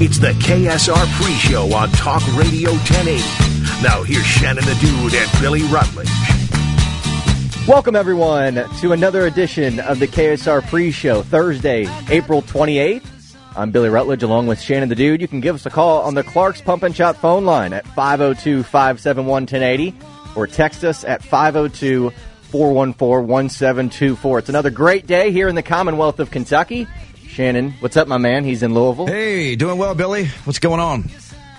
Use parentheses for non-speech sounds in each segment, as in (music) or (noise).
It's the KSR pre-show on Talk Radio 1080. Now here's Shannon the Dude and Billy Rutledge. Welcome, everyone, to another edition of the KSR pre show, Thursday, April 28th. I'm Billy Rutledge along with Shannon the Dude. You can give us a call on the Clark's Pump and Shop phone line at 502 571 1080 or text us at 502 414 1724. It's another great day here in the Commonwealth of Kentucky. Shannon, what's up, my man? He's in Louisville. Hey, doing well, Billy. What's going on?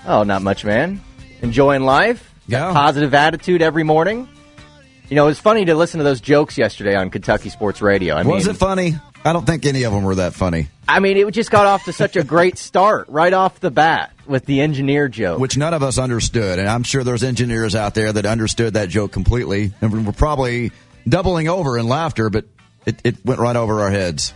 Oh, not much, man. Enjoying life. Yeah. Positive attitude every morning. You know, it was funny to listen to those jokes yesterday on Kentucky Sports Radio. I Was mean, it funny? I don't think any of them were that funny. I mean, it just got off to such a great (laughs) start right off the bat with the engineer joke. Which none of us understood, and I'm sure there's engineers out there that understood that joke completely, and we're probably doubling over in laughter, but it, it went right over our heads.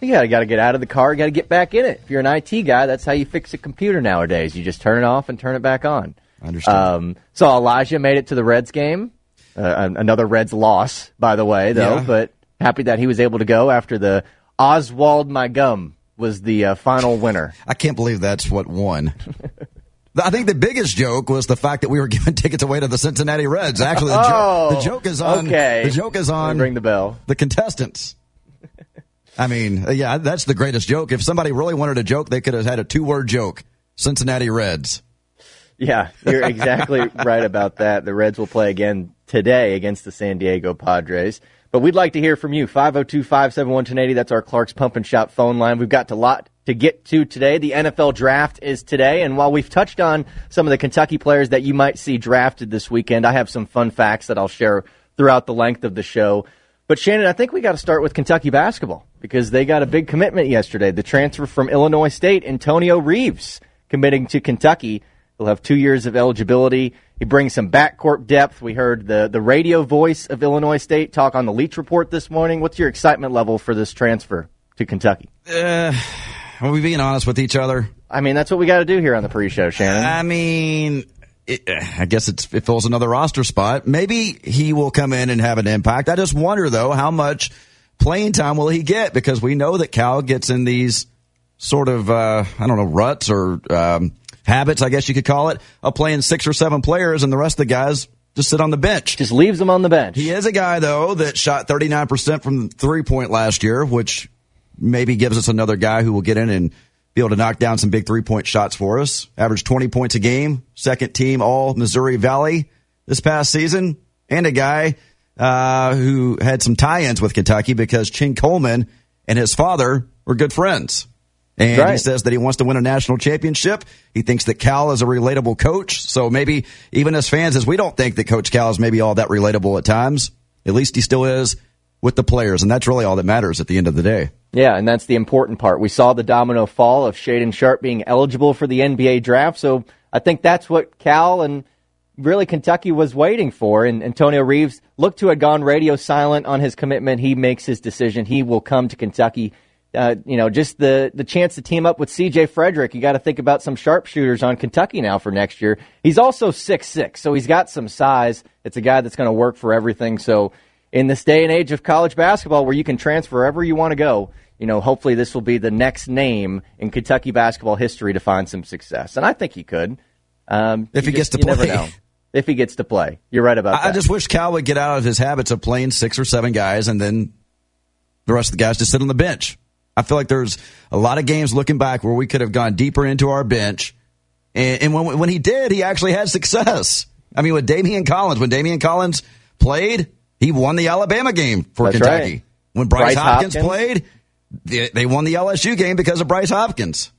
Yeah, you got to get out of the car, you got to get back in it. If you're an IT guy, that's how you fix a computer nowadays. You just turn it off and turn it back on. Understand. Um, so Elijah made it to the Reds game. Uh, another Reds loss, by the way, though. Yeah. But happy that he was able to go after the Oswald My Gum was the uh, final (laughs) winner. I can't believe that's what won. (laughs) I think the biggest joke was the fact that we were (laughs) giving tickets away to the Cincinnati Reds. Actually, the, Oh, joke, the joke is on. okay. The joke is on ring the bell. the contestants. I mean, uh, yeah, that's the greatest joke. If somebody really wanted a joke, they could have had a two-word joke: Cincinnati Reds. Yeah, you're exactly (laughs) right about that. The Reds will play again today against the San Diego Padres. But we'd like to hear from you. 502 571 1080. That's our Clark's Pump and Shop phone line. We've got a lot to get to today. The NFL draft is today. And while we've touched on some of the Kentucky players that you might see drafted this weekend, I have some fun facts that I'll share throughout the length of the show. But Shannon, I think we got to start with Kentucky basketball because they got a big commitment yesterday. The transfer from Illinois State, Antonio Reeves, committing to Kentucky. He'll have two years of eligibility. He brings some backcourt depth. We heard the, the radio voice of Illinois State talk on the Leach Report this morning. What's your excitement level for this transfer to Kentucky? Uh, are we being honest with each other? I mean, that's what we got to do here on the pre-show, Shannon. I mean, it, I guess it's, it fills another roster spot. Maybe he will come in and have an impact. I just wonder though, how much playing time will he get? Because we know that Cal gets in these sort of, uh, I don't know, ruts or, um, habits, I guess you could call it, of playing six or seven players and the rest of the guys just sit on the bench. Just leaves them on the bench. He is a guy though that shot 39% from three point last year, which maybe gives us another guy who will get in and be able to knock down some big three point shots for us. Averaged 20 points a game, second team all Missouri Valley this past season, and a guy uh, who had some tie ins with Kentucky because Chin Coleman and his father were good friends. And he says that he wants to win a national championship. He thinks that Cal is a relatable coach. So maybe even as fans, as we don't think that Coach Cal is maybe all that relatable at times, at least he still is with the players. And that's really all that matters at the end of the day. Yeah, and that's the important part. We saw the domino fall of Shaedon Sharpe being eligible for the NBA draft, so I think that's what Cal and really Kentucky was waiting for. And Antonio Reeves looked to have gone radio silent on his commitment. He makes his decision. He will come to Kentucky. Uh, you know, just the the chance to team up with C.J. Frederick. You got to think about some sharpshooters on Kentucky now for next year. He's also six six, so he's got some size. It's a guy that's going to work for everything. So in this day and age of college basketball where you can transfer wherever you want to go, you know, hopefully this will be the next name in Kentucky basketball history to find some success. And I think he could. Um, If he gets just- to you never play. If he gets to play. You're right about I, I just wish Cal would get out of his habits of playing six or seven guys and then the rest of the guys just sit on the bench. I feel like there's a lot of games looking back where we could have gone deeper into our bench. And, and when, when he did, he actually had success. I mean, with Daimion Collins, when Daimion Collins played, he won the Alabama game for That's Kentucky. right. When Bryce, Bryce Hopkins, Hopkins. played, they, they won the LSU game because of Bryce Hopkins.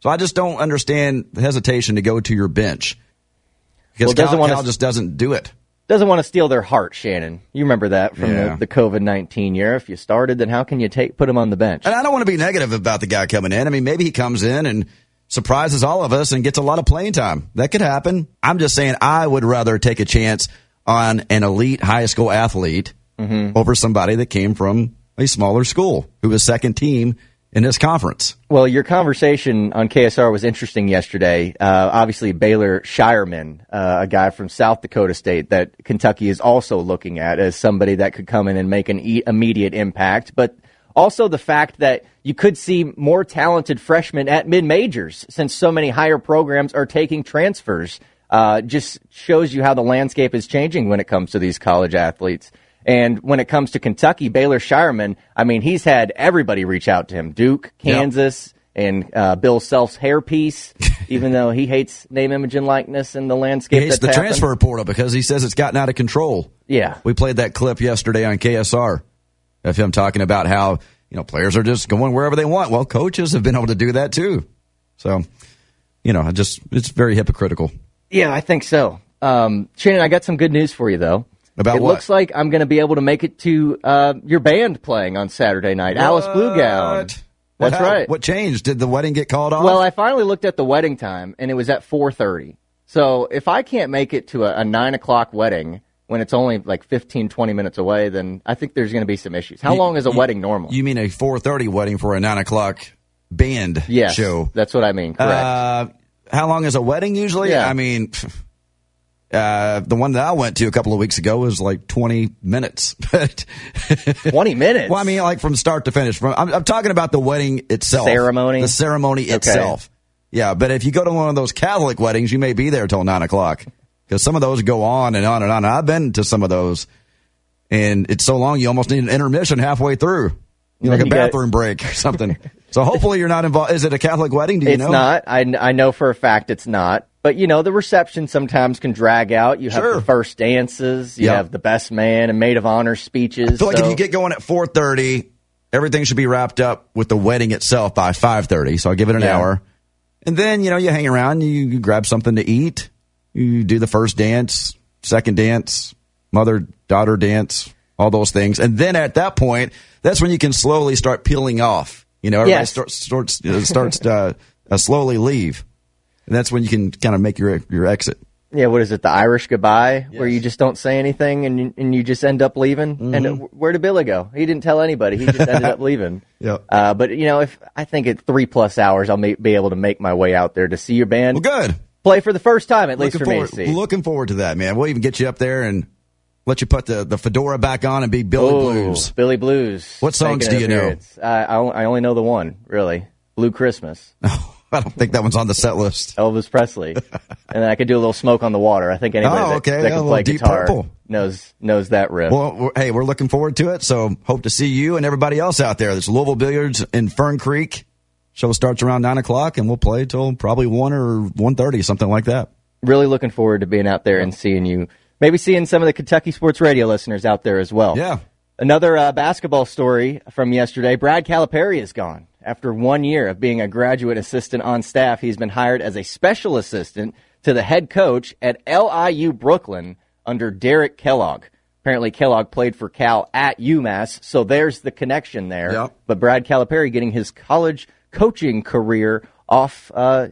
So I just don't understand the hesitation to go to your bench. Because Well, doesn't Cal, just doesn't do it. Doesn't want to steal their heart, Shannon. You remember that from Yeah. the, the COVID 19 year. If you started, then how can you take put him on the bench? And I don't want to be negative about the guy coming in. I mean, maybe he comes in and surprises all of us and gets a lot of playing time. That could happen. I'm just saying I would rather take a chance on an elite high school athlete mm-hmm. over somebody that came from a smaller school who was second team in this conference. Well, your conversation on KSR was interesting yesterday. Uh, obviously, Baylor Scheierman, uh, a guy from South Dakota State that Kentucky is also looking at as somebody that could come in and make an e- immediate impact. But also the fact that you could see more talented freshmen at mid majors since so many higher programs are taking transfers. Uh, just shows you how the landscape is changing when it comes to these college athletes. And when it comes to Kentucky, Baylor Scheierman, I mean, he's had everybody reach out to him. Duke, Kansas, and uh, Bill Self's hairpiece, (laughs) even though he hates name, image, and likeness and the landscape. He hates the happened. transfer portal because he says it's gotten out of control. Yeah. We played that clip yesterday on KSR of him talking about how, you know, players are just going wherever they want. Well, coaches have been able to do that too. So, you know, I just, it's very hypocritical. Yeah, I think so. Um, Shannon, I got some good news for you, though. About it what? looks like I'm going to be able to make it to uh, your band playing on Saturday night, Alice Blue Gown. What? What That's hap- right. What changed? Did the wedding get called off? Well, I finally looked at the wedding time, and it was at 4:30. So if I can't make it to a, a nine o'clock wedding when it's only like 15, 20 minutes away, then I think there's going to be some issues. How You- long is a you- wedding normal? You mean a 4:30 wedding for a nine o'clock band yes, show? That's what I mean. Correct. Uh, how long is a wedding usually? Yeah. I mean, (laughs) uh, the one that I went to a couple of weeks ago was like 20 minutes. (laughs) 20 minutes. well, I mean, like from start to finish. From I'm, I'm talking about the wedding itself, Ceremony? the ceremony itself. Yeah, but if you go to one of those Catholic weddings, you may be there till nine o'clock because some of those go on and on and on. I've been to some of those, and it's so long you almost need an intermission halfway through. You know, like a you get- bathroom break or something. (laughs) so hopefully you're not involved. Is it a Catholic wedding? Do you it's know? It's not. I, I know for a fact it's not. But you know, the reception sometimes can drag out. You have Sure. the first dances. You Yeah. have the best man and maid of honor speeches. I feel like so- if you get going at 4:30, everything should be wrapped up with the wedding itself by 5:30. So I'll give it an Yeah. hour, and then you know you hang around, you, you grab something to eat, you do the first dance, second dance, mother daughter dance, all those things, and then at that point, that's when you can slowly start peeling off. You know, everybody Yes. starts starts uh, starts uh, uh, slowly leave, and that's when you can kind of make your your exit. Yeah, what is it? The Irish goodbye, where you just don't say anything and you, and you just end up leaving. Mm-hmm. And uh, where did Billy go? He didn't tell anybody. He just ended up (laughs) leaving. Yep. Uh, but you know, if I think at three plus hours, I'll ma- be able to make my way out there to see your band Well, good. play for the first time, at least looking for forward, me to see. Looking forward to that, man. We'll even get you up there and let you put the, the fedora back on and be Billy Oh, Blues. Billy Blues. What songs do you know? Uh, I, I only know the one, really. Blue Christmas. (laughs) (laughs) I don't think that one's on the set list. Elvis Presley. (laughs) and then I could do a little smoke on the water. I think anybody Oh, that, okay. that Yeah, can play Deep guitar Purple. knows knows that riff. Well, hey, we're looking forward to it. So hope to see you and everybody else out there. There's Louisville Billiards in Fern Creek. Show starts around nine o'clock and we'll play till probably one or one thirty, something like that. really looking forward to being out there and seeing you. Maybe seeing some of the Kentucky Sports Radio listeners out there as well. Yeah. Another uh, basketball story from yesterday. Brad Calipari is gone. After one year of being a graduate assistant on staff, he's been hired as a special assistant to the head coach at LIU Brooklyn under Derek Kellogg. Apparently, Kellogg played for Cal at UMass, so there's the connection there. Yep. But Brad Calipari getting his college coaching career off uh,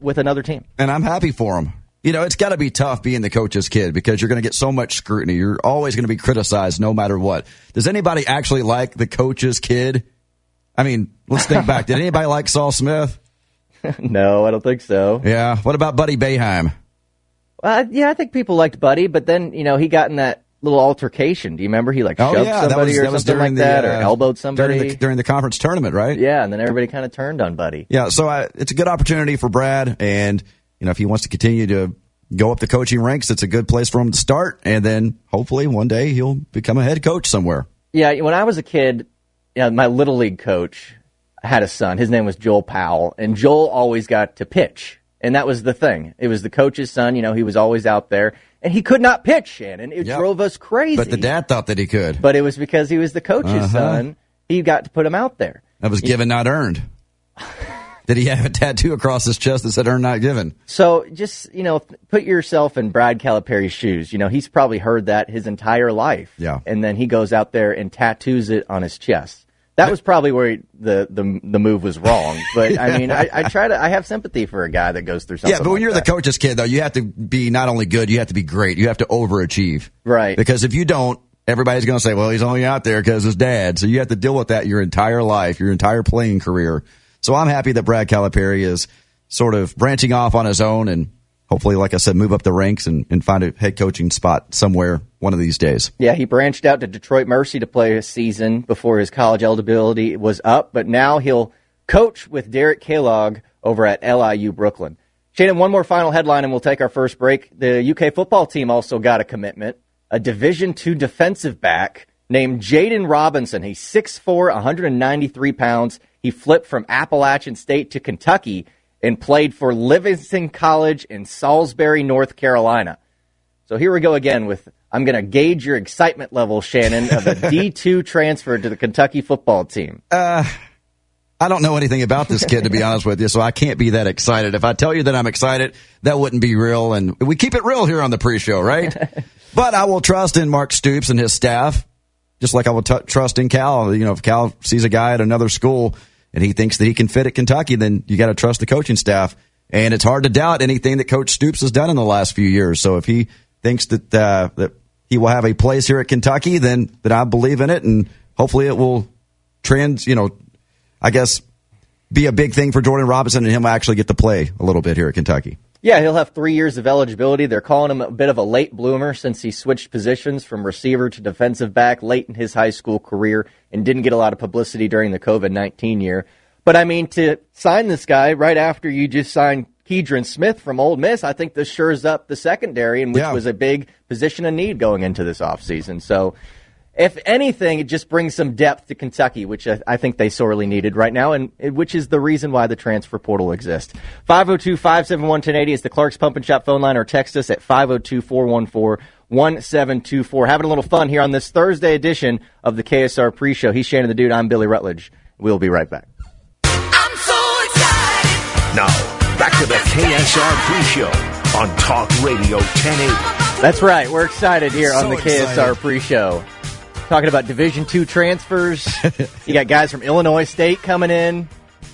with another team. and I'm happy for him. You know, it's got to be tough being the coach's kid because you're going to get so much scrutiny. You're always going to be criticized no matter what. Does anybody actually like the coach's kid? I mean, let's think back. Did anybody like Saul Smith? (laughs) no, I don't think so. Yeah. What about Buddy Boeheim? Uh, yeah, I think people liked Buddy, but then you know he got in that little altercation. Do you remember he like Oh shoved yeah, that somebody was or that something like that, the, or uh, elbowed somebody? during the, during the conference tournament, right? yeah, and then everybody kind of turned on Buddy. Yeah, so I, it's a good opportunity for Brad, and you know if he wants to continue to go up the coaching ranks. It's a good place for him to start, and then hopefully one day he'll become a head coach somewhere. Yeah, when I was a kid, yeah, my little league coach had a son. His name was Joel Powell, and Joel always got to pitch, and that was the thing. It was the coach's son. You know, he was always out there, and he could not pitch. Shannon, it Yep. drove us crazy. But the dad thought that he could. but it was because he was the coach's Uh-huh. son. He got to put him out there. That was given, not earned. (laughs) Did he have a tattoo across his chest that said "earned, not given"? So just you know, put yourself in Brad Calipari's shoes. You know, he's probably heard that his entire life. Yeah. and then he goes out there and tattoos it on his chest. That was probably where he, the, the the move was wrong. But I mean, I, I try to. I have sympathy for a guy that goes through something. Yeah, but when like you're that. the coach's kid, though, you have to be not only good, you have to be great. You have to overachieve. Right. Because if you don't, everybody's going to say, well, he's only out there because his dad. So you have to deal with that your entire life, your entire playing career. So I'm happy that Brad Calipari is sort of branching off on his own and hopefully, like I said, move up the ranks and, and find a head coaching spot somewhere one of these days. Yeah, he branched out to Detroit Mercy to play a season before his college eligibility was up, but now he'll coach with Derek Kellogg over at LIU Brooklyn. Shannon, one more final headline and we'll take our first break. The UK football team also got a commitment, a Division II defensive back named Jaden Robinson. He's 6'4", 193 pounds. He flipped from Appalachian State to Kentucky and played for Livingstone College in Salisbury, North Carolina. So here we go again with I'm going to gauge your excitement level, Shannon, of a (laughs) D2 transfer to the Kentucky football team. Uh, I don't know anything about this kid, to be honest with you, so I can't be that excited. If I tell you that I'm excited, that wouldn't be real. And we keep it real here on the pre-show, right? (laughs) but I will trust in Mark Stoops and his staff, just like I will t- trust in Cal. You know, if Cal sees a guy at another school and he thinks that he can fit at Kentucky, then you got to trust the coaching staff. And it's hard to doubt anything that Coach Stoops has done in the last few years. So if he thinks that uh, that he will have a place here at Kentucky, then then I believe in it, and hopefully it will trans. You know, I guess, be a big thing for Jordan Robinson and him actually get to play a little bit here at Kentucky. Yeah, he'll have three years of eligibility. They're calling him a bit of a late bloomer since he switched positions from receiver to defensive back late in his high school career and didn't get a lot of publicity during the COVID 19 year. But I mean, to sign this guy right after you just signed Keidron Smith from Ole Miss, I think this shores up the secondary, and which Yeah. was a big position of need going into this offseason. So, if anything, it just brings some depth to Kentucky, which I, I think they sorely needed right now, and which is the reason why the transfer portal exists. 502 571 1080 is the Clark's Pump and Shop phone line, or text us at 502 414 1724. Having a little fun here on this Thursday edition of the KSR pre show. He's Shannon the Dude. I'm Billy Rutledge. We'll be right back. I'm so excited. Now, back to the KSR pre-show on Talk Radio 1080. That's right. We're excited here on So the KSR pre-show. Talking about Division Two transfers. (laughs) you got guys from Illinois State coming in.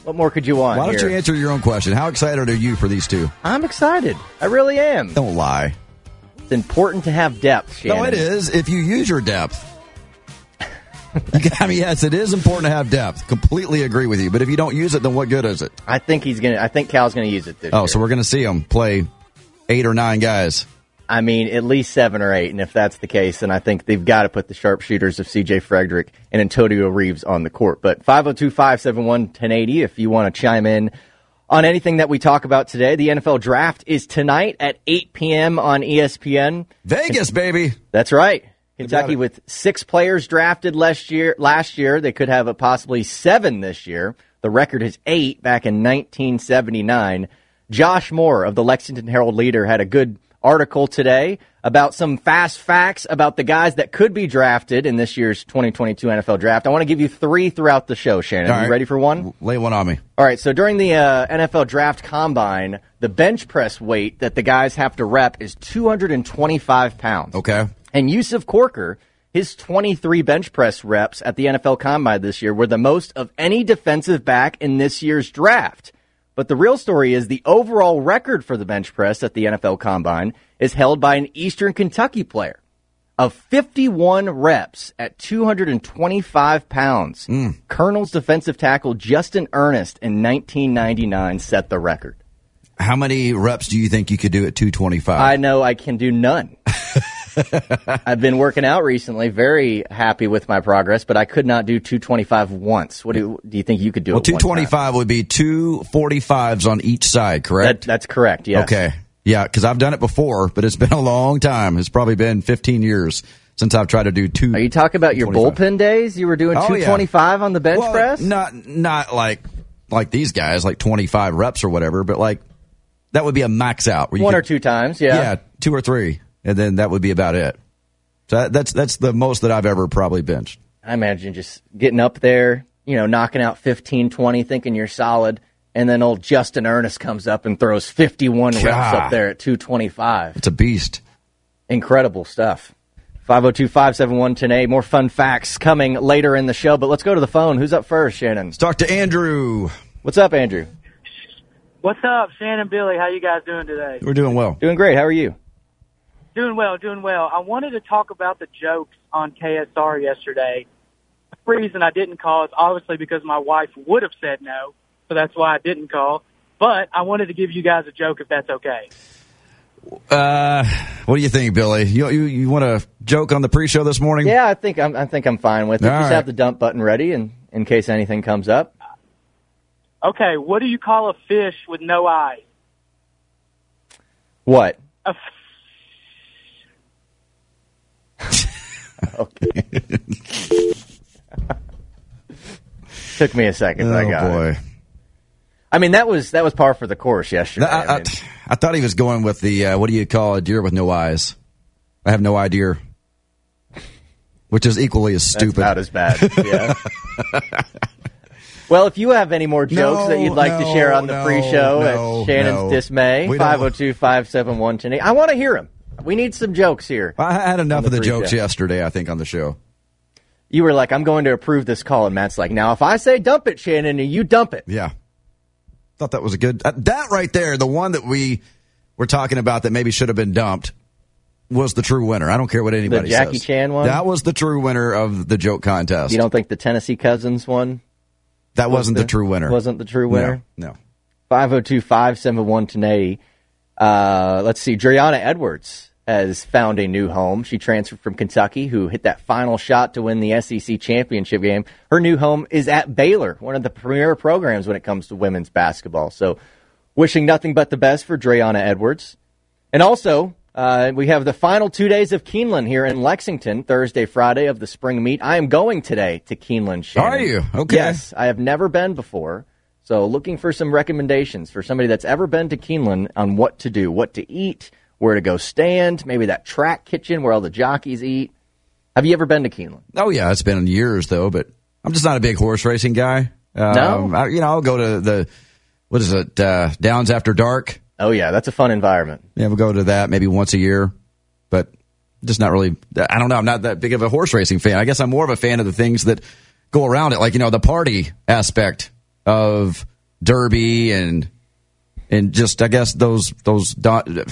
What more could you want? Why don't here? you answer your own question? How excited are you for these two? I'm excited. I really am. Don't lie. It's important to have depth, Shannon. No, it is if you use your depth. (laughs) I mean, yes, it is important to have depth. Completely agree with you. But if you don't use it, then what good is it? I think he's gonna. I think Cal's gonna use it this Oh, year. so we're going to see him play eight or nine guys. I mean, at least seven or eight. And if that's the case, then I think they've got to put the sharpshooters of CJ Frederick and Antonio Reeves on the court. But 502 571 1080 if you want to chime in on anything that we talk about today. The NFL draft is tonight at 8 p.m. on ESPN. Vegas, baby. That's right. Kentucky with six players drafted last year. Last year, they could have a possibly seven this year. The record is eight back in 1979. Josh Moore of the Lexington Herald Leader had a good article today about some fast facts about the guys that could be drafted in this year's 2022 NFL draft. I want to give you three throughout the show, Shannon. All You ready for one? Lay one on me. All right, so during the uh, NFL draft combine, the bench press weight that the guys have to rep is 225 pounds. Okay. And Yusuf Corker, his 23 bench press reps at the NFL Combine this year were the most of any defensive back in this year's draft. But the real story is the overall record for the bench press at the NFL Combine is held by an Eastern Kentucky player of 51 reps at 225 pounds. Hmm. Colonel's defensive tackle Justin Ernest in 1999 set the record. How many reps do you think you could do at 225? I know I can do none. (laughs) (laughs) I've been working out recently, very happy with my progress, but I could not do 225 once. What do, do you think you could do? well, at one time? 225 would be two 45s on each side, That, correct? that's correct. Yes. Okay. Yeah, because I've done it before, but it's (laughs) been a long time. It's probably been 15 years since I've tried to do two. Are you talking about your bullpen days? You were doing Oh, yeah. 225 on the bench Well, press? Not not like like these guys, like 25 reps or whatever, but like that would be a max out. One could- or two times, yeah. yeah, two or three, and then that would be about it. So that, that's that's the most that I've ever probably benched. I imagine just getting up there, you know, knocking out 15, 20, thinking you're solid, and then old Justin Ernest comes up and throws 51 reps up there at 225. It's a beast. Incredible stuff. 502 571 10 More fun facts coming later in the show, but let's go to the phone. Who's up first, Shannon? Let's talk to Andrew. What's up, Andrew? What's up, Shannon, Billy? How you guys doing today? We're doing well. Doing great. How are you? Doing well, doing well. I wanted to talk about the jokes on KSR yesterday. The reason I didn't call is obviously because my wife would have said no, so that's why I didn't call. But I wanted to give you guys a joke if that's okay. Uh, what do you think, Billy? You you, you want to joke on the pre-show this morning? Yeah, I think I'm, I think I'm fine with it. All Just right. have the dump button ready, and in case anything comes up. Okay, what do you call a fish with no eyes? What? A f- (laughs) Took me a second. but I Oh got boy. it. I mean, that was that was par for the course yesterday. I, I I, mean, I thought he was going with the uh, what do you call a deer with no eyes? I have no idea. Which is equally as stupid. about as bad. Yeah. (laughs) well, if you have any more jokes No, that you'd like to share on the no, pre-show no, at Shannon's no. dismay, We 502 571 I want to hear them. We need some jokes here. I had enough On of the the jokes pre-show. yesterday. I think on the show. You were like, I'm going to approve this call. And Matt's like, now, if I say dump it, Shannon, and you dump it. Yeah, thought that was a good. Uh, that right there, the one that we were talking about that maybe should have been dumped, was the true winner. I don't care what anybody says. Jackie says. Chan one? That was the true winner of the joke contest. You don't think the Tennessee Cousins one that wasn't the- the, true winner. wasn't the true winner? No, no. 502 571 1080. Uh, let's see. Dre'Una Edwards has found a new home. She transferred from Kentucky, who hit that final shot to win the SEC championship game. Her new home is at Baylor, one of the premier programs when it comes to women's basketball. So, wishing nothing but the best for Dre'Una Edwards. And also, uh, we have the final two days of Keeneland here in Lexington, Thursday, Friday of the spring meet. I am going today to Keeneland. Shannon. Are you? Okay. Yes, I have never been before. So looking for some recommendations for somebody that's ever been to Keeneland on what to do, what to eat, where to go stand, maybe that track kitchen where all the jockeys eat. Have you ever been to Keeneland? Oh yeah, it's been years though, but I'm just not a big horse racing guy. Um, No? I, you know, I'll go to the what is it, uh, Downs After Dark. Oh yeah, that's a fun environment. Yeah, we'll go to that maybe once a year, but just not really. I don't know. I'm not that big of a horse racing fan. I guess I'm more of a fan of the things that go around it, like you know the party aspect of Derby and and just I guess those those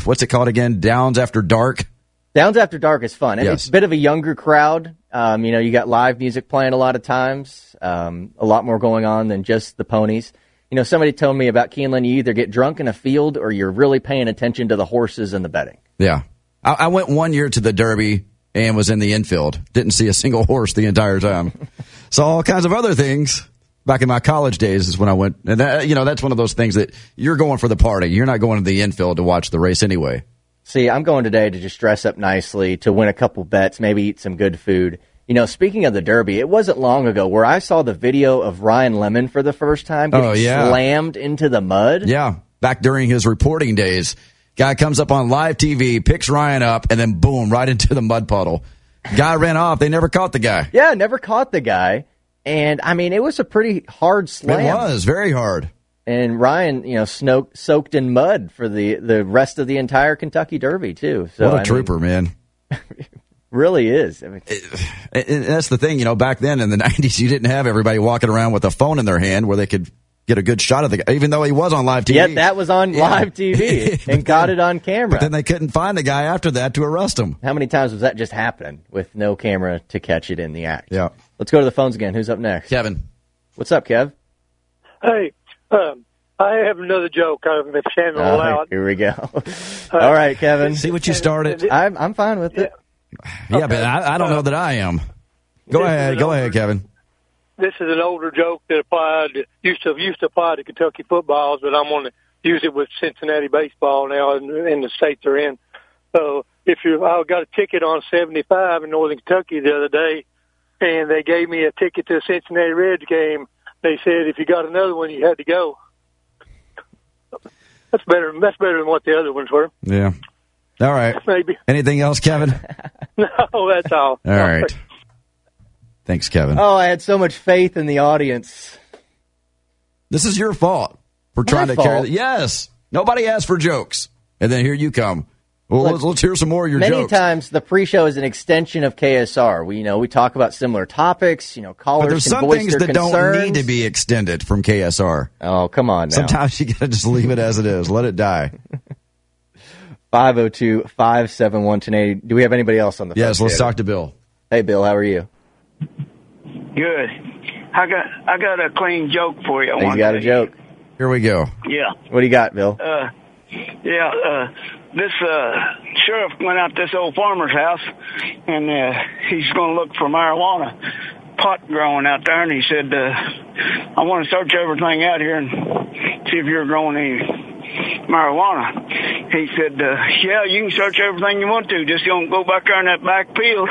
what's it called again? Downs After Dark. Downs After Dark is fun. Yes. It's a bit of a younger crowd. Um, you know, you got live music playing a lot of times. Um, a lot more going on than just the ponies. You know, somebody told me about Keeneland. You either get drunk in a field or you're really paying attention to the horses and the betting. Yeah. I, I went one year to the Derby and was in the infield. Didn't see a single horse the entire time. (laughs) Saw all kinds of other things. Back in my college days is when I went, and that, you know that's one of those things that you're going for the party. You're not going to the infield to watch the race anyway. See, I'm going today to just dress up nicely, to win a couple bets, maybe eat some good food. You know, speaking of the Derby, it wasn't long ago where I saw the video of Ryan Lemond for the first time getting Oh, yeah. slammed into the mud. Yeah, back during his reporting days, guy comes up on live TV, picks Ryan up, and then boom, right into the mud puddle. Guy ran off. They never caught the guy. Yeah, never caught the guy. And I mean, it was a pretty hard slam. It was very hard. And Ryan, you know, soaked in mud for the, the rest of the entire Kentucky Derby, too. So, what a I mean, trooper, man. (laughs) really is. I mean, And and that's the thing, you know, back then in the (laughs) 90s, you didn't have everybody walking around with a phone in their hand where they could get a good shot of the guy, even though he was on live TV. yet that was on Yeah. live TV (laughs) and got then- it on camera. But then they couldn't find the guy after that to arrest him. How many times was that just happening with no camera to catch it in the act? Yeah. Let's go to the phones again. Who's up next? Kevin. What's up, Kev? Hey, um, I have another joke. Uh, if Shannon will Uh, allow it. here we go. All right, Kevin. See what you started? I'm, I'm fine with it. Yeah, but I, I don't know that I am. Go This ahead. Go over. ahead, Kevin. This is an older joke that applied used to used to apply to Kentucky footballs, but I'm going to use it with Cincinnati baseball now in, in the state they're in. So if you, I got a ticket on 75 in Northern Kentucky the other day, and they gave me a ticket to a Cincinnati Reds game. They said if you got another one, you had to go. That's better. That's better than what the other ones were. Yeah. All right. Maybe. Anything else, Kevin? (laughs) No, that's all. All right. (laughs) Thanks, Kevin. Oh, I had so much faith in the audience. This is your fault for trying to fault? carry. The, yes. Nobody asked for jokes, and then here you come. Well, Look, let's, let's hear some more of your jokes. Many jokes. times the pre-show is an extension of KSR. We you know we talk about similar topics. You know, callers But there's some things that concerns. don't need to be extended from KSR. Oh, come on now. Sometimes you gotta just leave it as it is. Let it die. (laughs) 502-571-1080. Do we have anybody else on the phone? Yes, let's talk to Bill. Hey, Bill, how are you? Good. I got I got a clean joke for you. I He's got to- a joke. Here we go. Yeah. What do you got, Bill? Uh, yeah. Uh, this uh, sheriff went out to this old farmer's house, and uh, he's going to look for marijuana pot growing out there. And he said, uh, "I want to search everything out here and see if you're growing any marijuana." He said, uh, "Yeah, you can search everything you want to. Just don't go back there in that back field,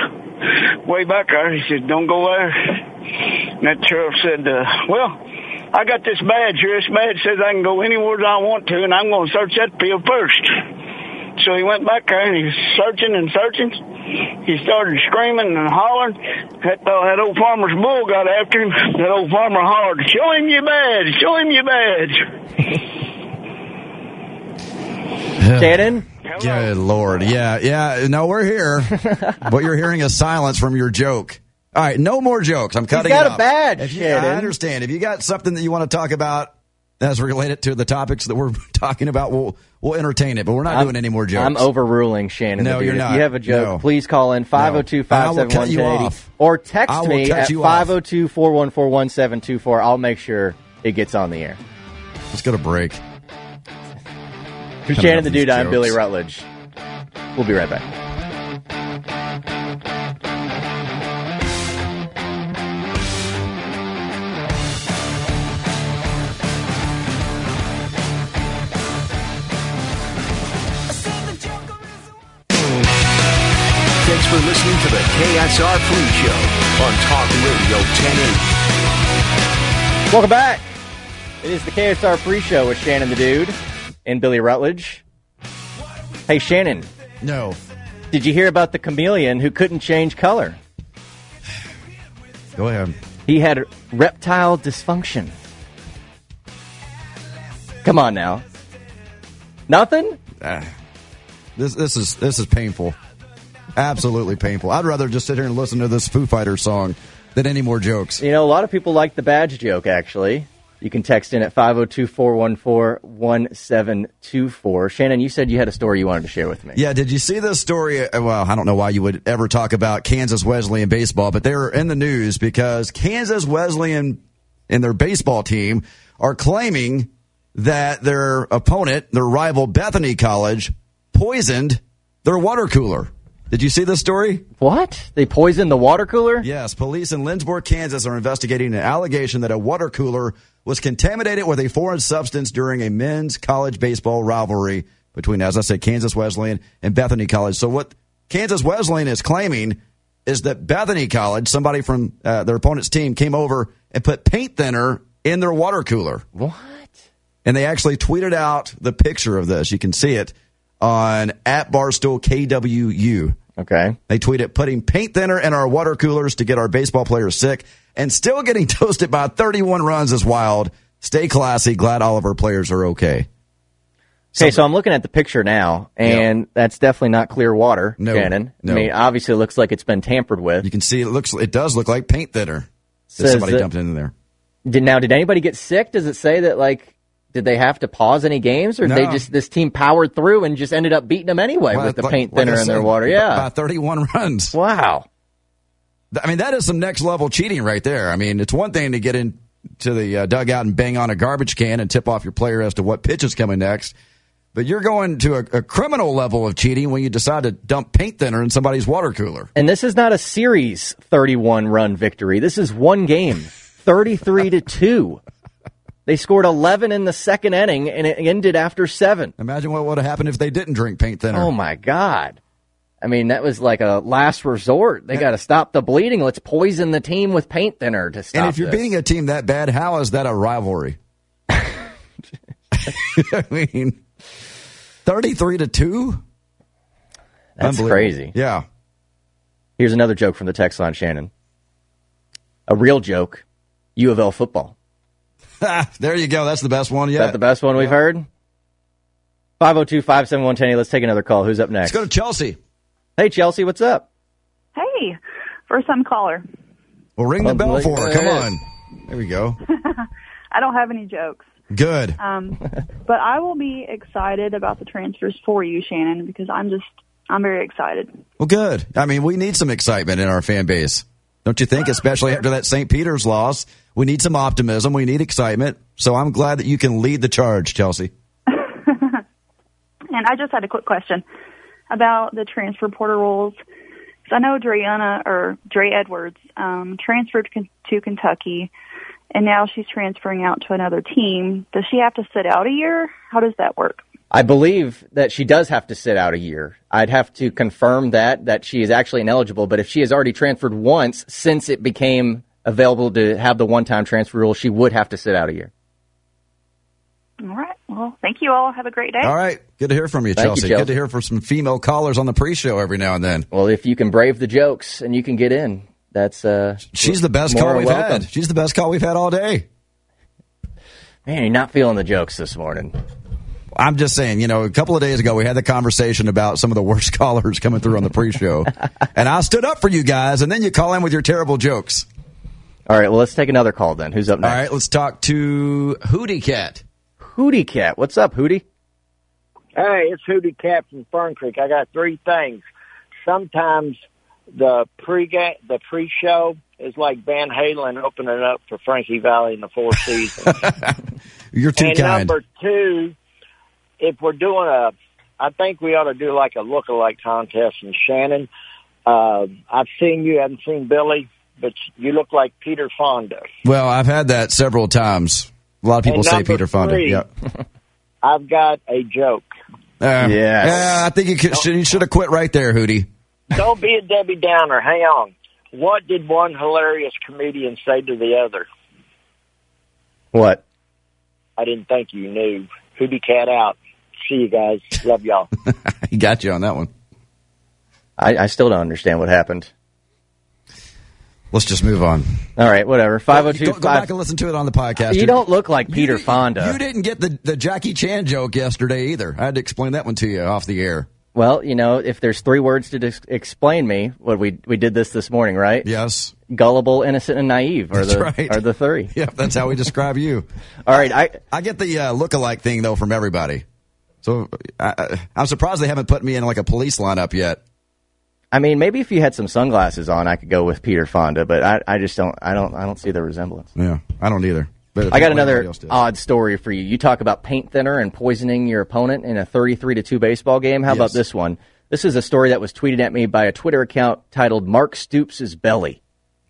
way back there." He said, "Don't go there." And that sheriff said, uh, "Well." I got this badge here. This badge says I can go anywhere I want to, and I'm going to search that field first. So he went back there and he was searching and searching. He started screaming and hollering. That, uh, that old farmer's bull got after him. That old farmer hollered, "Show him your badge! Show him your badge!" (laughs) Shannon? Good lord. Yeah, yeah. No, we're here. (laughs) what you're hearing is silence from your joke. All right, no more jokes. I'm cutting got it a off. badge, If you- Shannon. I understand. If you got something that you want to talk about as related to the topics that we're (laughs) talking about, we'll we'll entertain it. But we're not I'm- doing any more jokes. I'm overruling Shannon. No, you're not. If you have a joke, No. please call in 502 I will cut you 571 off. or text me at you 502 414 1724. I'll make sure it gets on the air. Let's go to break. For Shannon the with these Dude, I'm. Billy Rutledge. We'll be right back. Thanks for listening to the KSR pre-show on Talk Radio 1080. Welcome back. It is the KSR pre-show with Shannon the Dude and Billy Rutledge. Hey, Shannon. No. Did you hear about the chameleon who couldn't change color? Go ahead. He had reptile dysfunction. Come on now. Nothing? Ah. this this is this is painful. Absolutely painful. I'd rather just sit here and listen to this Foo Fighters song than any more jokes. You know, a lot of people like the badge joke, actually. You can text in at 502 414 1724. Shannon, you said you had a story you wanted to share with me. Yeah, did you see this story? Uh, Well, I don't know why you would ever talk about Kansas Wesleyan baseball, but they're in the news because Kansas Wesleyan and their baseball team are claiming that their opponent, their rival Bethany College, poisoned their water cooler. Did you see this story? What? They poisoned the water cooler? Yes, police in Lindsborg, Kansas are investigating an allegation that a water cooler was contaminated with a foreign substance during a men's college baseball rivalry between, as I said, Kansas Wesleyan and Bethany College. So what Kansas Wesleyan is claiming is that Bethany College, somebody from uh, their opponent's team, came over and put paint thinner in their water cooler. What? And they actually tweeted out the picture of this. You can see it on at Barstool KWU. Okay. They tweeted putting paint thinner in our water coolers to get our baseball players sick and still getting (laughs) toasted by 31 runs is wild. Stay classy. Glad all of our players are okay. Okay, so I'm looking at the picture now, and that's definitely not clear water, No, Shannon. no. I mean, obviously, it looks like it's been tampered with. You can see it looks it does look like paint thinner. that Says somebody that- dumped in there. Did now? Did anybody get sick? Does it say that like? Did they have to pause any games, or No. they just this team powered through and just ended up beating them anyway Well, with the like- paint like thinner in their water? Yeah. by 31 runs. Wow. I mean, that is some next level cheating right there. I mean, it's one thing to get into the uh, dugout and bang on a garbage can and tip off your player as to what pitch is coming next. But you're going to a, a criminal level of cheating when you decide to dump paint thinner in somebody's water cooler. And this is not a series 31 run victory. This is one game, 33 to 2. They scored 11 in the second inning, and it ended after seven. Imagine what would have happened if they didn't drink paint thinner. Oh my God. I mean, that was like a last resort. They got to stop the bleeding. Let's poison the team with paint thinner to stop. and if you're this. beating a team that bad, how is that a rivalry? (laughs) I mean, 33 to 2? That's crazy. Yeah. Here's another joke from the text line, Shannon. A real joke. U of L football. (laughs) there you go. That's the best one Is yet. that the best one we've heard? 502 571 Let's take another call. Who's up next? Let's go to Chelsea. Hey, Chelsea, what's up? Hey, first time caller. Well, ring the bell for her. Come on. There we go. (laughs) I don't have any jokes. Good. Um, but I will be excited about the transfers for you, Shannon, because I'm just, I'm very excited. Well, good. I mean, we need some excitement in our fan base. Don't you think? Especially after that St. Peter's loss. We need some optimism. We need excitement. So I'm glad that you can lead the charge, Chelsea. (laughs) And I just had a quick question about the transfer portal rules. 'Cause I know Dre'Una or Dre Edwards um, transferred to Kentucky, and now she's transferring out to another team. Does she have to sit out a year? How does that work? I believe that she does have to sit out a year. I'd have to confirm that that she is actually ineligible. But if she has already transferred once since it became available to have the one-time transfer rule, she would have to sit out a year. All right. Well, thank you all. Have a great day. All right. Good to hear from you, Thank you, Chelsea. Chelsea. Good to hear from some female callers on the pre-show every now and then. Well, if you can brave the jokes and you can get in, that's uh, She's the best call we've welcome. had. She's the best call we've had all day. Man, you're not feeling the jokes this morning. I'm just saying, you know, a couple of days ago we had the conversation about some of the worst (laughs) callers coming through on the pre-show, and I stood up for you guys, and then you call in with your terrible jokes. All right, well, let's take another call then. Who's up All next? right, let's talk to Hootie Cat. Hootie Cat. What's up, Hootie? Hey, it's Hootie Cat from Fern Creek. I got three things. Sometimes the pre the pre show is like Van Halen opening up for Frankie Valli in the Four Seasons. (laughs) You're too and kind. number two, if we're doing a, I think we ought to do like a look-alike contest. And Shannon, uh, I've seen you, I haven't seen Billy, but you look like Peter Fonda. Well, I've had that several times. A lot of people And say Peter Fonda. three. Yep. (laughs) I've got a joke. Uh, Yes. Yeah, I think you, could, should, you should have quit right there, Hootie. Don't be a Debbie Downer. Hang on. What did one hilarious comedian say to the other? What? I didn't think you knew. Hootie Cat out. See you guys. Love y'all. (laughs) he got you on that one. I, I still don't understand what happened. Let's just move on. All right, whatever. Five oh two Go, go back and listen to it on the podcast. You don't look like Peter You- Fonda. You didn't get the, the Jackie Chan joke yesterday either. I had to explain that one to you off the air. Well, you know, if there's three words to dis- explain me, what we we did this this morning, right? Yes. Gullible, innocent, and naive are That's the right. are the three. (laughs) Yeah, that's how we describe you. All right, I I get the uh, look-alike thing though from everybody. So I, I'm surprised they haven't put me in like a police lineup yet. I mean, maybe if you had some sunglasses on, I could go with Peter Fonda, but I, I just don't I don't I don't see the resemblance. Yeah, I don't either. But I got another everybody else did. odd story for you. You talk about paint thinner and poisoning your opponent in a 33 to 2 baseball game. How about this one? This is a story that was tweeted at me by a Twitter account titled Mark Stoops' Belly.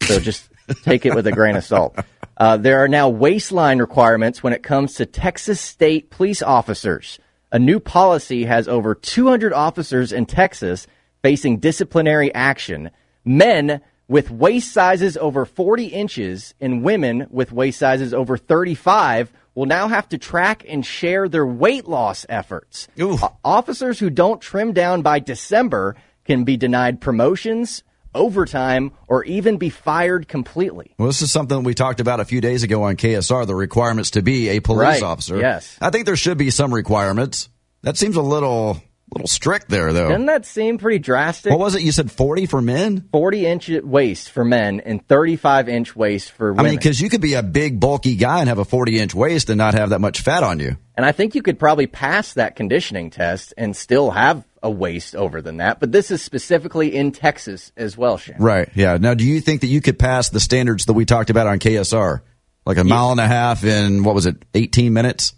So just (laughs) take it with a grain of salt. Uh, there are now waistline requirements when it comes to Texas state police officers. A new policy has over 200 officers in Texas facing disciplinary action. Men with waist sizes over 40 inches and women with waist sizes over 35 will now have to track and share their weight loss efforts. O- officers who don't trim down by December can be denied promotions, overtime, or even be fired completely. Well, this is something we talked about a few days ago on KSR, the requirements to be a police Right, officer. yes. I think there should be some requirements. That seems a little little strict there though. Doesn't that seem pretty drastic? What was it? You said 40 for men? 40 inch waist for men and 35 inch waist for I women. mean, because you could be a big, bulky guy and have a 40 inch waist and not have that much fat on you. And I think you could probably pass that conditioning test and still have a waist over than that. But this is specifically in Texas as well, Shan. Right. Yeah. Now, do you think that you could pass the standards that we talked about on KSR? Like a mile and a half in, what was it, 18 minutes?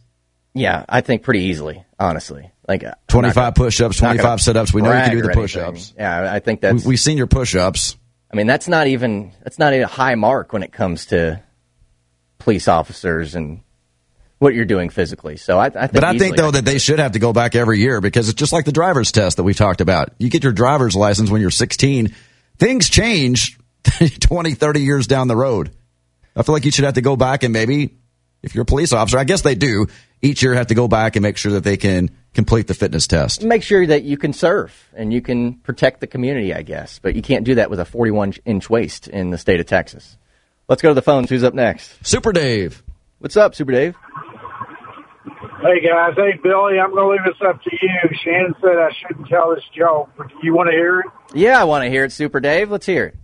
Yeah, I think pretty easily, honestly. Like uh, not 25 push ups, 25 sit ups. We know you can do the push ups. Yeah, I think that's. We've seen your push ups. I mean, that's not even that's not a high mark when it comes to police officers and what you're doing physically. So I, I think But I think though that they should have to go back every year because it's just like the driver's test that we talked about. You get your driver's license when you're 16. Things change (laughs) 20, 30 years down the road. I feel like you should have to go back and maybe, if you're a police officer, I guess they do, each year have to go back and make sure that they can complete the fitness test. make sure that you can serve and you can protect the community, I guess. But you can't do that with a 41 inch waist in the state of Texas. Let's go to the phones. Who's up next? Super Dave. What's up, Super Dave? Hey guys, hey Billy, I'm going to leave this up to you. Shannon said I shouldn't tell this joke, but do you want to hear it? Yeah, I want to hear it, Super Dave. Let's hear it.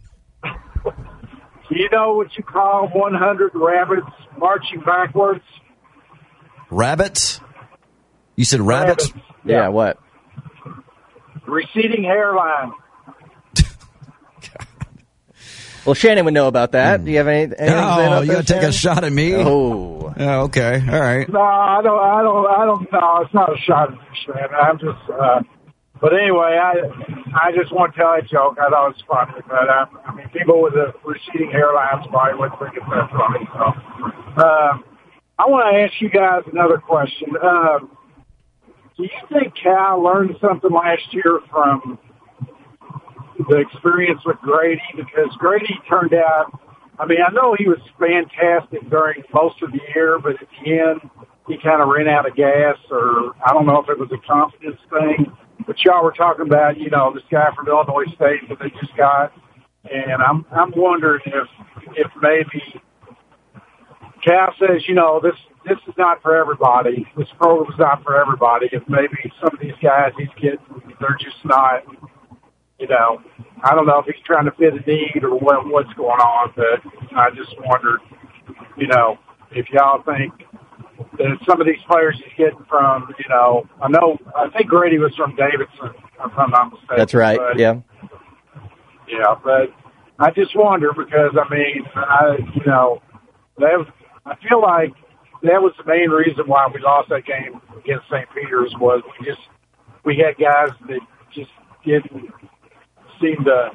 Do (laughs) you know what you call 100 rabbits marching backwards? Rabbits? You said rabbits? Rabbits. Yeah, what? Receding hairline. (laughs) Well, Shannon would know about that. Do you have any? anything Oh, about you gotta take Shannon? a shot at me? Oh. Oh, okay. All right. No, I don't, I don't, I don't know. It's not a shot at you, Shannon. I'm just, uh, but anyway, I, I just want to tell a joke. I thought it was funny, but uh, I mean, people with the receding hairlines probably wouldn't think it's that funny. So, um, I want to ask you guys another question. Um, do you think Cal learned something last year from the experience with Grady? Because Grady turned out, I mean, I know he was fantastic during most of the year, but at the end, he kind of ran out of gas, or I don't know if it was a confidence thing. But y'all were talking about, you know, this guy from Illinois State that they just got, and I'm I'm wondering if if maybe Cal says, you know, this this is not for everybody. This program's not for everybody. If maybe some of these guys he's getting, they're just not, you know, I don't know if he's trying to fit a need or what what's going on. But I just wondered, you know, if y'all think that some of these players he's getting from, you know, I know I think Grady was from Davidson, if I'm not mistaken. That's right. but- Yeah. yeah, but I just wonder because I mean, I you know, that I feel like that was the main reason why we lost that game against St. Peter's was we just we had guys that just didn't seem to,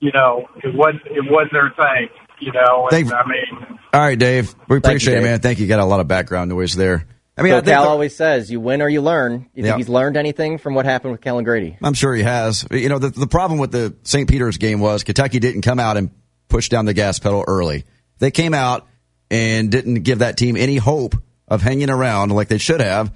you know, it wasn't it wasn't their thing, you know. And, They've- I mean, All right, Dave. We Thank you, appreciate it, man. Thank you. Got a lot of background noise there. I mean, so I think Cal the- always says, "You win or you learn." You think Yeah. he's learned anything from what happened with Kellen Grady? I'm sure he has. You know, the, the problem with the St. Peter's game was Kentucky didn't come out and push down the gas pedal early. They came out and didn't give that team any hope of hanging around like they should have.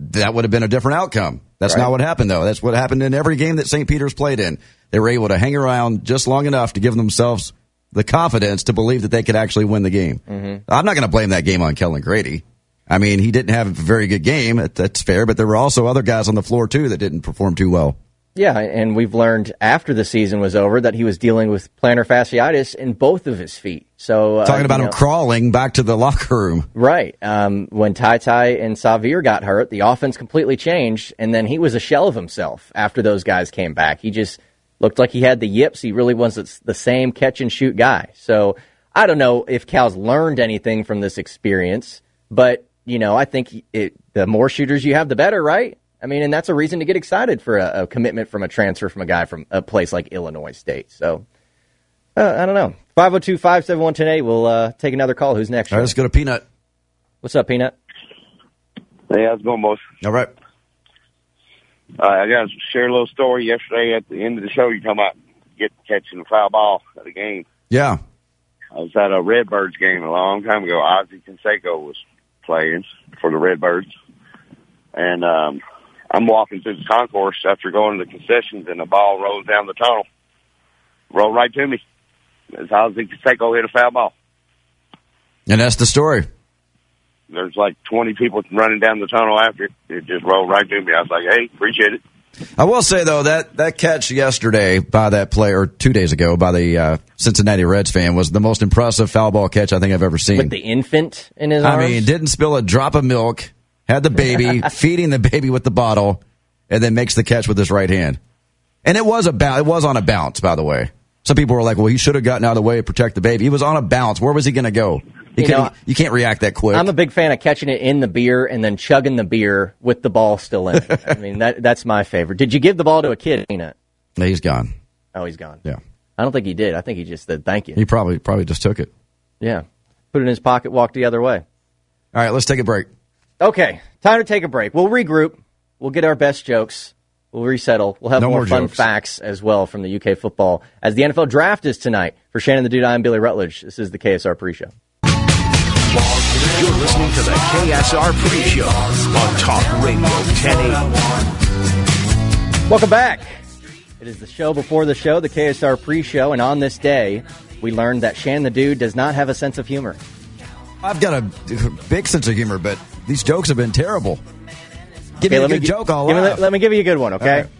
That would have been a different outcome. That's Right. not what happened, though. That's what happened in every game that St. Peter's played in. They were able to hang around just long enough to give themselves the confidence to believe that they could actually win the game. Mm-hmm. I'm not going to blame that game on Kellen Grady. I mean, he didn't have a very good game. That's fair, but there were also other guys on the floor too that didn't perform too well. Yeah, and we've learned after the season was over that he was dealing with plantar fasciitis in both of his feet. So uh, Talking about you him know- crawling back to the locker room. Right. Um, when TyTy and Sahvir got hurt, the offense completely changed, and then he was a shell of himself after those guys came back. He just looked like he had the yips. He really wasn't the same catch and shoot guy. So I don't know if Cal's learned anything from this experience, but you know, I think it, the more shooters you have, the better, right? I mean, and that's a reason to get excited for a, a commitment from a transfer from a guy from a place like Illinois State. So uh, I don't know. 502 571 1080. We'll uh, take another call. Who's next? All right, let's go to Peanut. What's up, Peanut? Hey, how's it going, boss? All right. Uh, I got to share a little story yesterday at the end of the show. You talking about get catching the foul ball at a game. Yeah. I was at a Redbirds game a long time ago. Ozzie Canseco was playing for the Redbirds. And um, I'm walking through the concourse after going to the concessions, and the ball rolls down the tunnel. Rolled right to me. As I was Ozzie Canseco hit a foul ball. And that's the story. There's like 20 people running down the tunnel after it. It just rolled right to me. I was like, hey, appreciate it. I will say though that that catch yesterday by that player, two days ago by the uh, Cincinnati Reds fan, was the most impressive foul ball catch I think I've ever seen. With the infant in his I arms? mean, didn't spill a drop of milk, had the baby, (laughs) feeding the baby with the bottle, and then makes the catch with his right hand. And it was a bounce. It was on a bounce, by the way. Some people were like, "Well, he should have gotten out of the way to protect the baby." He was on a bounce. Where was he going to go? He You know, you can't react that quick. I'm a big fan of catching it in the beer and then chugging the beer with the ball still in it. (laughs) I mean, that that's my favorite. Did you give the ball to a kid, Peanut? No, he's gone. Oh, he's gone. Yeah. I don't think he did. I think he just said thank you. He probably probably just took it. Yeah. Put it in his pocket, walked the other way. All right, let's take a break. Okay, time to take a break. We'll regroup. We'll get our best jokes. We'll resettle. We'll have No more, more fun facts as well from the UK football as the NFL draft is tonight. For Shannon the Dude, I'm Billy Rutledge. This is the KSR pre-show. You're listening to the KSR Pre-Show on Talk Radio 1080. Welcome back. It is the show before the show, the KSR pre-show, and on this day, we learned that Shannon the Dude does not have a sense of humor. I've got a big sense of humor, but these jokes have been terrible. Give me a let good gi- joke, I'll give me- let me give you a good one, okay? Right.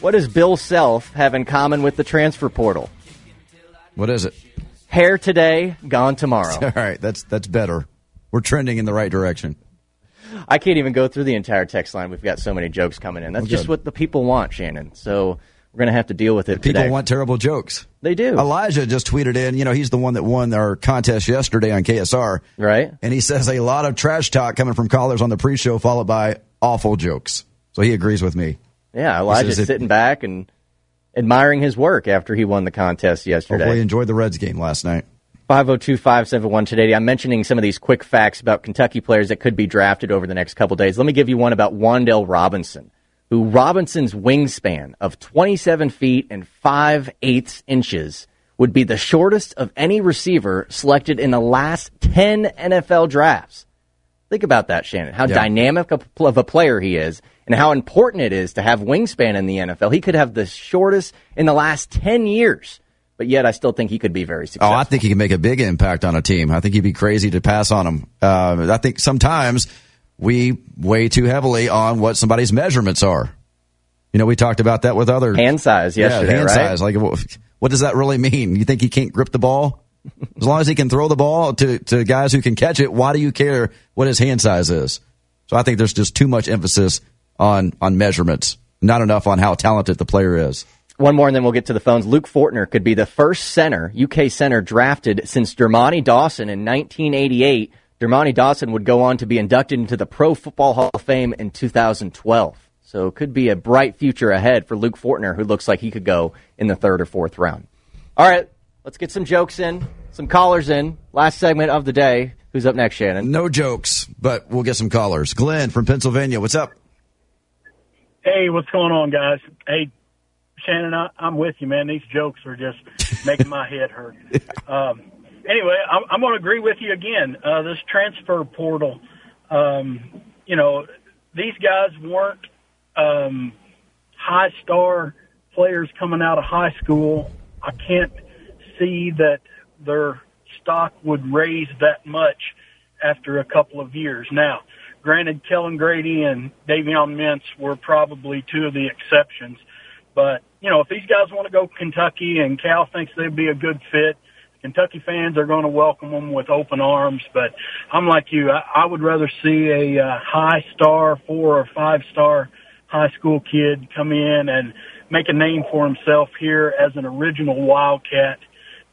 What does Bill Self have in common with the transfer portal? What is it? Hair today, gone tomorrow. (laughs) All right, that's that's better. We're trending in the right direction. I can't even go through the entire text line. We've got so many jokes coming in. That's just what the people want, Shannon. So we're going to have to deal with it People today. want terrible jokes. They do. Elijah just tweeted in, you know, he's the one that won our contest yesterday on KSR. Right. And he says a lot of trash talk coming from callers on the pre show, followed by awful jokes. So he agrees with me. yeah, Elijah's it- sitting back and admiring his work after he won the contest yesterday. Hopefully he enjoyed the Reds game last night. 502 571 today. I'm mentioning some of these quick facts about Kentucky players that could be drafted over the next couple days. Let me give you one about Wan'Dale Robinson, who Robinson's wingspan of 27 feet and 5 eighths inches would be the shortest of any receiver selected in the last 10 NFL drafts. Think about that, Shannon. How Yeah. dynamic of a player he is and how important it is to have wingspan in the NFL. He could have the shortest in the last 10 years, but yet I still think he could be very successful. Oh. I think he can make a big impact on a team. I think he'd be crazy to pass on him. Uh, I think sometimes we weigh too heavily on what somebody's measurements are. You know, we talked about that with other hand size yesterday, Yeah, hand right? size. Like, wh- what does that really mean? You think he can't grip the ball? As long as he can throw the ball to, to guys who can catch it, why do you care what his hand size is? So I think there's just too much emphasis on on measurements, not enough on how talented the player is. One more, and then we'll get to the phones. Luke Fortner could be the first center, UK center, drafted since Dermontti Dawson in 1988. Dermontti Dawson would go on to be inducted into the Pro Football Hall of Fame in 2012. So it could be a bright future ahead for Luke Fortner, who looks like he could go in the third or fourth round. All right, let's get some jokes in, some callers in. Last segment of the day. Who's up next, Shannon? No jokes, but we'll get some callers. Glenn from Pennsylvania, what's up? Hey, what's going on, guys? Hey, Shannon, I, I'm with you, man. These jokes are just making my head hurt. (laughs) Um, anyway, I'm, I'm going to agree with you again. Uh, this transfer portal, um, you know, these guys weren't um, high star players coming out of high school. I can't see that their stock would raise that much after a couple of years. Now, granted, Kellen Grady and Davion Mintz were probably two of the exceptions. But, you know, if these guys want to go Kentucky and Cal thinks they'd be a good fit, Kentucky fans are going to welcome them with open arms. But I'm like you. I, I would rather see a uh, high star, four or five star high school kid come in and make a name for himself here as an original Wildcat.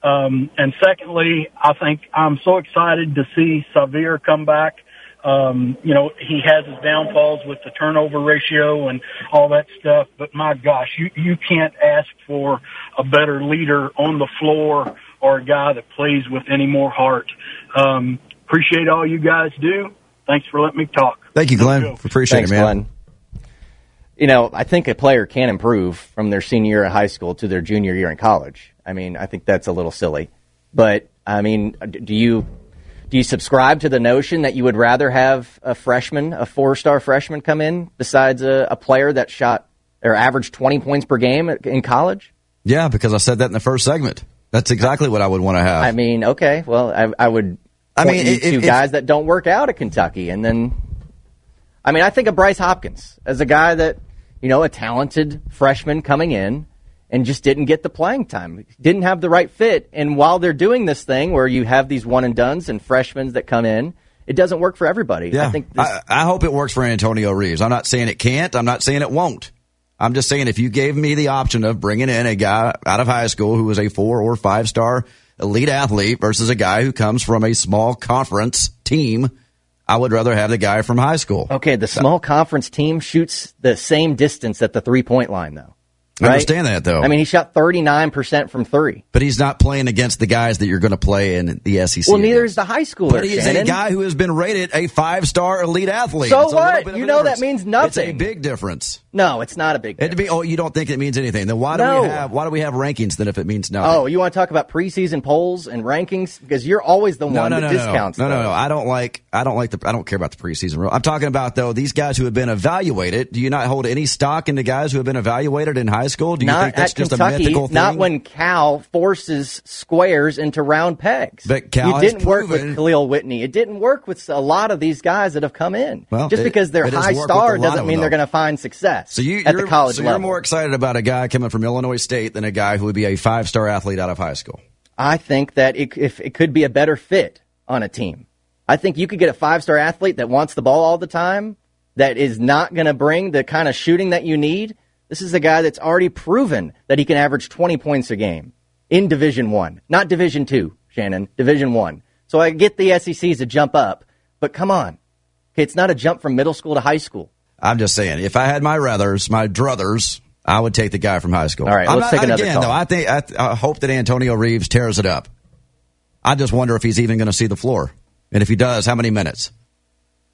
Um, and secondly, I think I'm so excited to see Sahvir come back. Um, you know, he has his downfalls with the turnover ratio and all that stuff, but my gosh, you, you can't ask for a better leader on the floor or a guy that plays with any more heart. Um, appreciate all you guys do. Thanks for letting me talk. Thank you, Glenn. Appreciate Thanks, it, man. Glenn. You know, I think a player can improve from their senior year of high school to their junior year in college. I mean, I think that's a little silly. But I mean, do you do you subscribe to the notion that you would rather have a freshman, a four-star freshman, come in besides a, a player that shot or averaged twenty points per game in college? Yeah, because I said that in the first segment. That's exactly what I would want to have. I mean, okay, well, I, I would. I mean, you if- to if- guys that don't work out at Kentucky, and then, I mean, I think of Bryce Hopkins as a guy that you know, a talented freshman coming in and just didn't get the playing time, didn't have the right fit. And while they're doing this thing where you have these one and duns and freshmen that come in, it doesn't work for everybody. Yeah, I think this, I, I hope it works for Antonio Reeves. I'm not saying it can't. I'm not saying it won't. I'm just saying if you gave me the option of bringing in a guy out of high school who was a four or five star elite athlete versus a guy who comes from a small conference team, I would rather have the guy from high school. Okay, the small conference team shoots the same distance at the three point line, though. I understand that, though. I mean, he shot 39% from three. But he's not playing against the guys that you're going to play in the SEC. Well, neither is the high schooler. But he's Shannon. a guy who has been rated a five star elite athlete. So It's what? You know that difference. means It's a nothing. big difference. No, it's not a big It to be, oh, you don't think it means anything? Then why do No. we have why do we have rankings then if it means nothing? Oh, you want to talk about preseason polls and rankings? Because you're always the one no, that no, discounts. no, no, no, no. I don't like. I don't like the. I don't care about the preseason rule. I'm talking about though these guys who have been evaluated. Do you not hold any stock in the guys who have been evaluated in high school? Do you not think that's just Kentucky, a mythical thing? not when Cal forces squares into round pegs. But Cal you didn't work with Kahlil Whitney. It didn't work with a lot of these guys that have come in. Well, Just it- because they're high star doesn't mean them, they're going to find success So you, at you're, the college so level. you're more excited about a guy coming from Illinois State than a guy who would be a five star athlete out of high school. I think that it, if it could be a better fit on a team. I think you could get a five star athlete that wants the ball all the time, that is not going to bring the kind of shooting that you need. This is a guy that's already proven that he can average 20 points a game in Division One, not Division Two, Shannon, Division One. So I get the SEC's a jump up, but come on, it's not a jump from middle school to high school. I'm just saying, if I had my ruthers, my druthers, I would take the guy from high school. All right, I'm let's not- take another again, call. Though, I think I, I hope that Antonio Reeves tears it up. I just wonder if he's even going to see the floor, and if he does, how many minutes?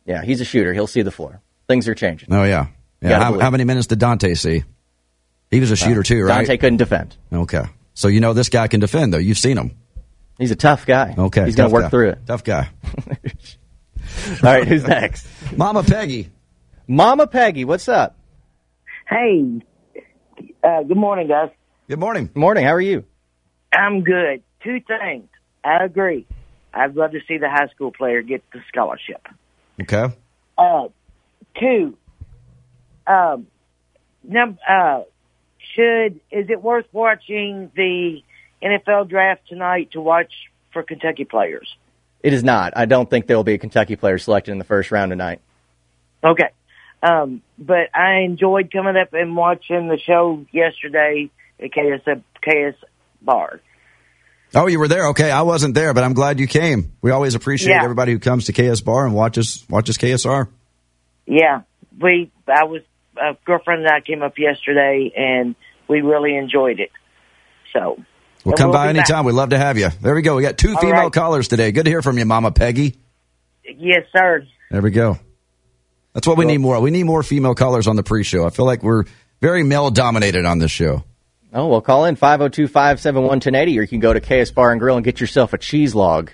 Yeah, he's a shooter. He'll see the floor. Things are changing. Oh yeah, yeah. How, how many minutes did Dontaie see? He was a uh, shooter too, right? Dontaie couldn't defend. Okay, so you know this guy can defend though. You've seen him. He's a tough guy. Okay, He's going to work guy. through it. Tough guy. (laughs) (laughs) All right, who's next? Mama Peggy. Mama Peggy, what's up? Hey, uh, good morning, guys. Good morning. Morning. How are you? I'm good. Two things. I agree. I'd love to see the high school player get the scholarship. Okay. Uh, two, um, num- uh, should is it worth watching the NFL draft tonight to watch for Kentucky players? It is not. I don't think there will be a Kentucky player selected in the first round tonight. Okay. Um, but I enjoyed coming up and watching the show yesterday at KS, KS Bar. Oh, you were there. Okay, I wasn't there, but I'm glad you came. We always appreciate Yeah. everybody who comes to KS Bar and watches watches KSR. Yeah, we. I was a girlfriend and I came up yesterday, and we really enjoyed it. So We'll come by be back. anytime. We'd love to have you. There we go. We got two All female right. callers today. Good to hear from you, Mama Peggy. Yes, sir. There we go. That's what we need more. We need more female callers on the pre-show. I feel like we're very male dominated on this show. Oh, well, call in 502 571 1080 or you can go to KS Bar and Grill and get yourself a cheese log.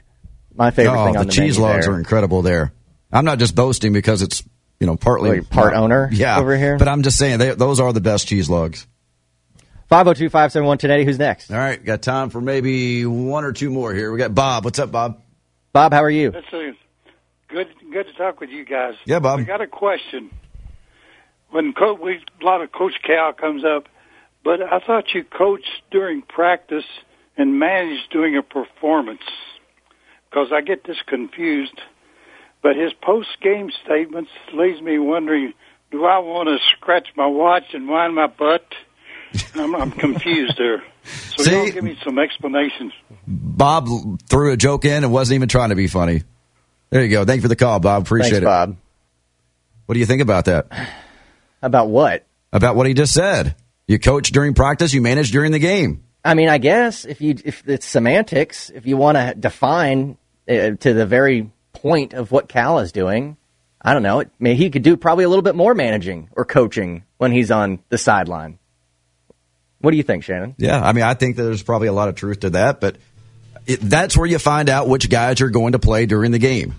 My favorite oh, thing on the cheese menu logs there. are incredible there. I'm not just boasting because it's you know partly you're part owner yeah, over here? but I'm just saying they, those are the best cheese logs. 502 571 1080. Who's next? All right, got time for maybe one or two more here. We got Bob. What's up, Bob? Bob, how are you? That's a good. Good to talk with you guys. Yeah, Bob. I got a question. When Co- we, a lot of Coach Cal comes up, but I thought you coached during practice and managed during a performance, because I get this confused. But his post game statements leaves me wondering: Do I want to scratch my watch and wind my butt? I'm, I'm confused (laughs) there. So See? y'all give me some explanations. Bob threw a joke in and wasn't even trying to be funny. There you go. Thank you for the call, Bob. Appreciate Thanks, it, Bob. What do you think about that? About what? About what he just said. You coach during practice. You manage during the game. I mean, I guess if you if it's semantics, if you want to define uh, to the very point of what Cal is doing, I don't know. It, I mean, he could do probably a little bit more managing or coaching when he's on the sideline. What do you think, Shannon? Yeah, I mean, I think that there's probably a lot of truth to that, but it, that's where you find out which guys are going to play during the game,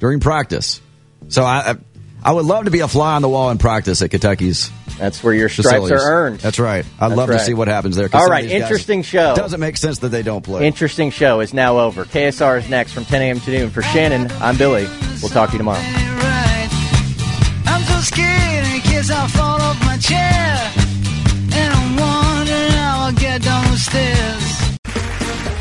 during practice. So I, I, I would love to be a fly on the wall in practice at Kentucky's. That's where your stripes facilities. are earned. That's right. I'd That's love right. to see what happens there. All right, some of right, these guys- interesting show. Doesn't make sense that they don't play. Interesting show is now over. KSR is next from 10 a.m. to noon. For Shannon, I'm Billy. We'll talk to you tomorrow. I'm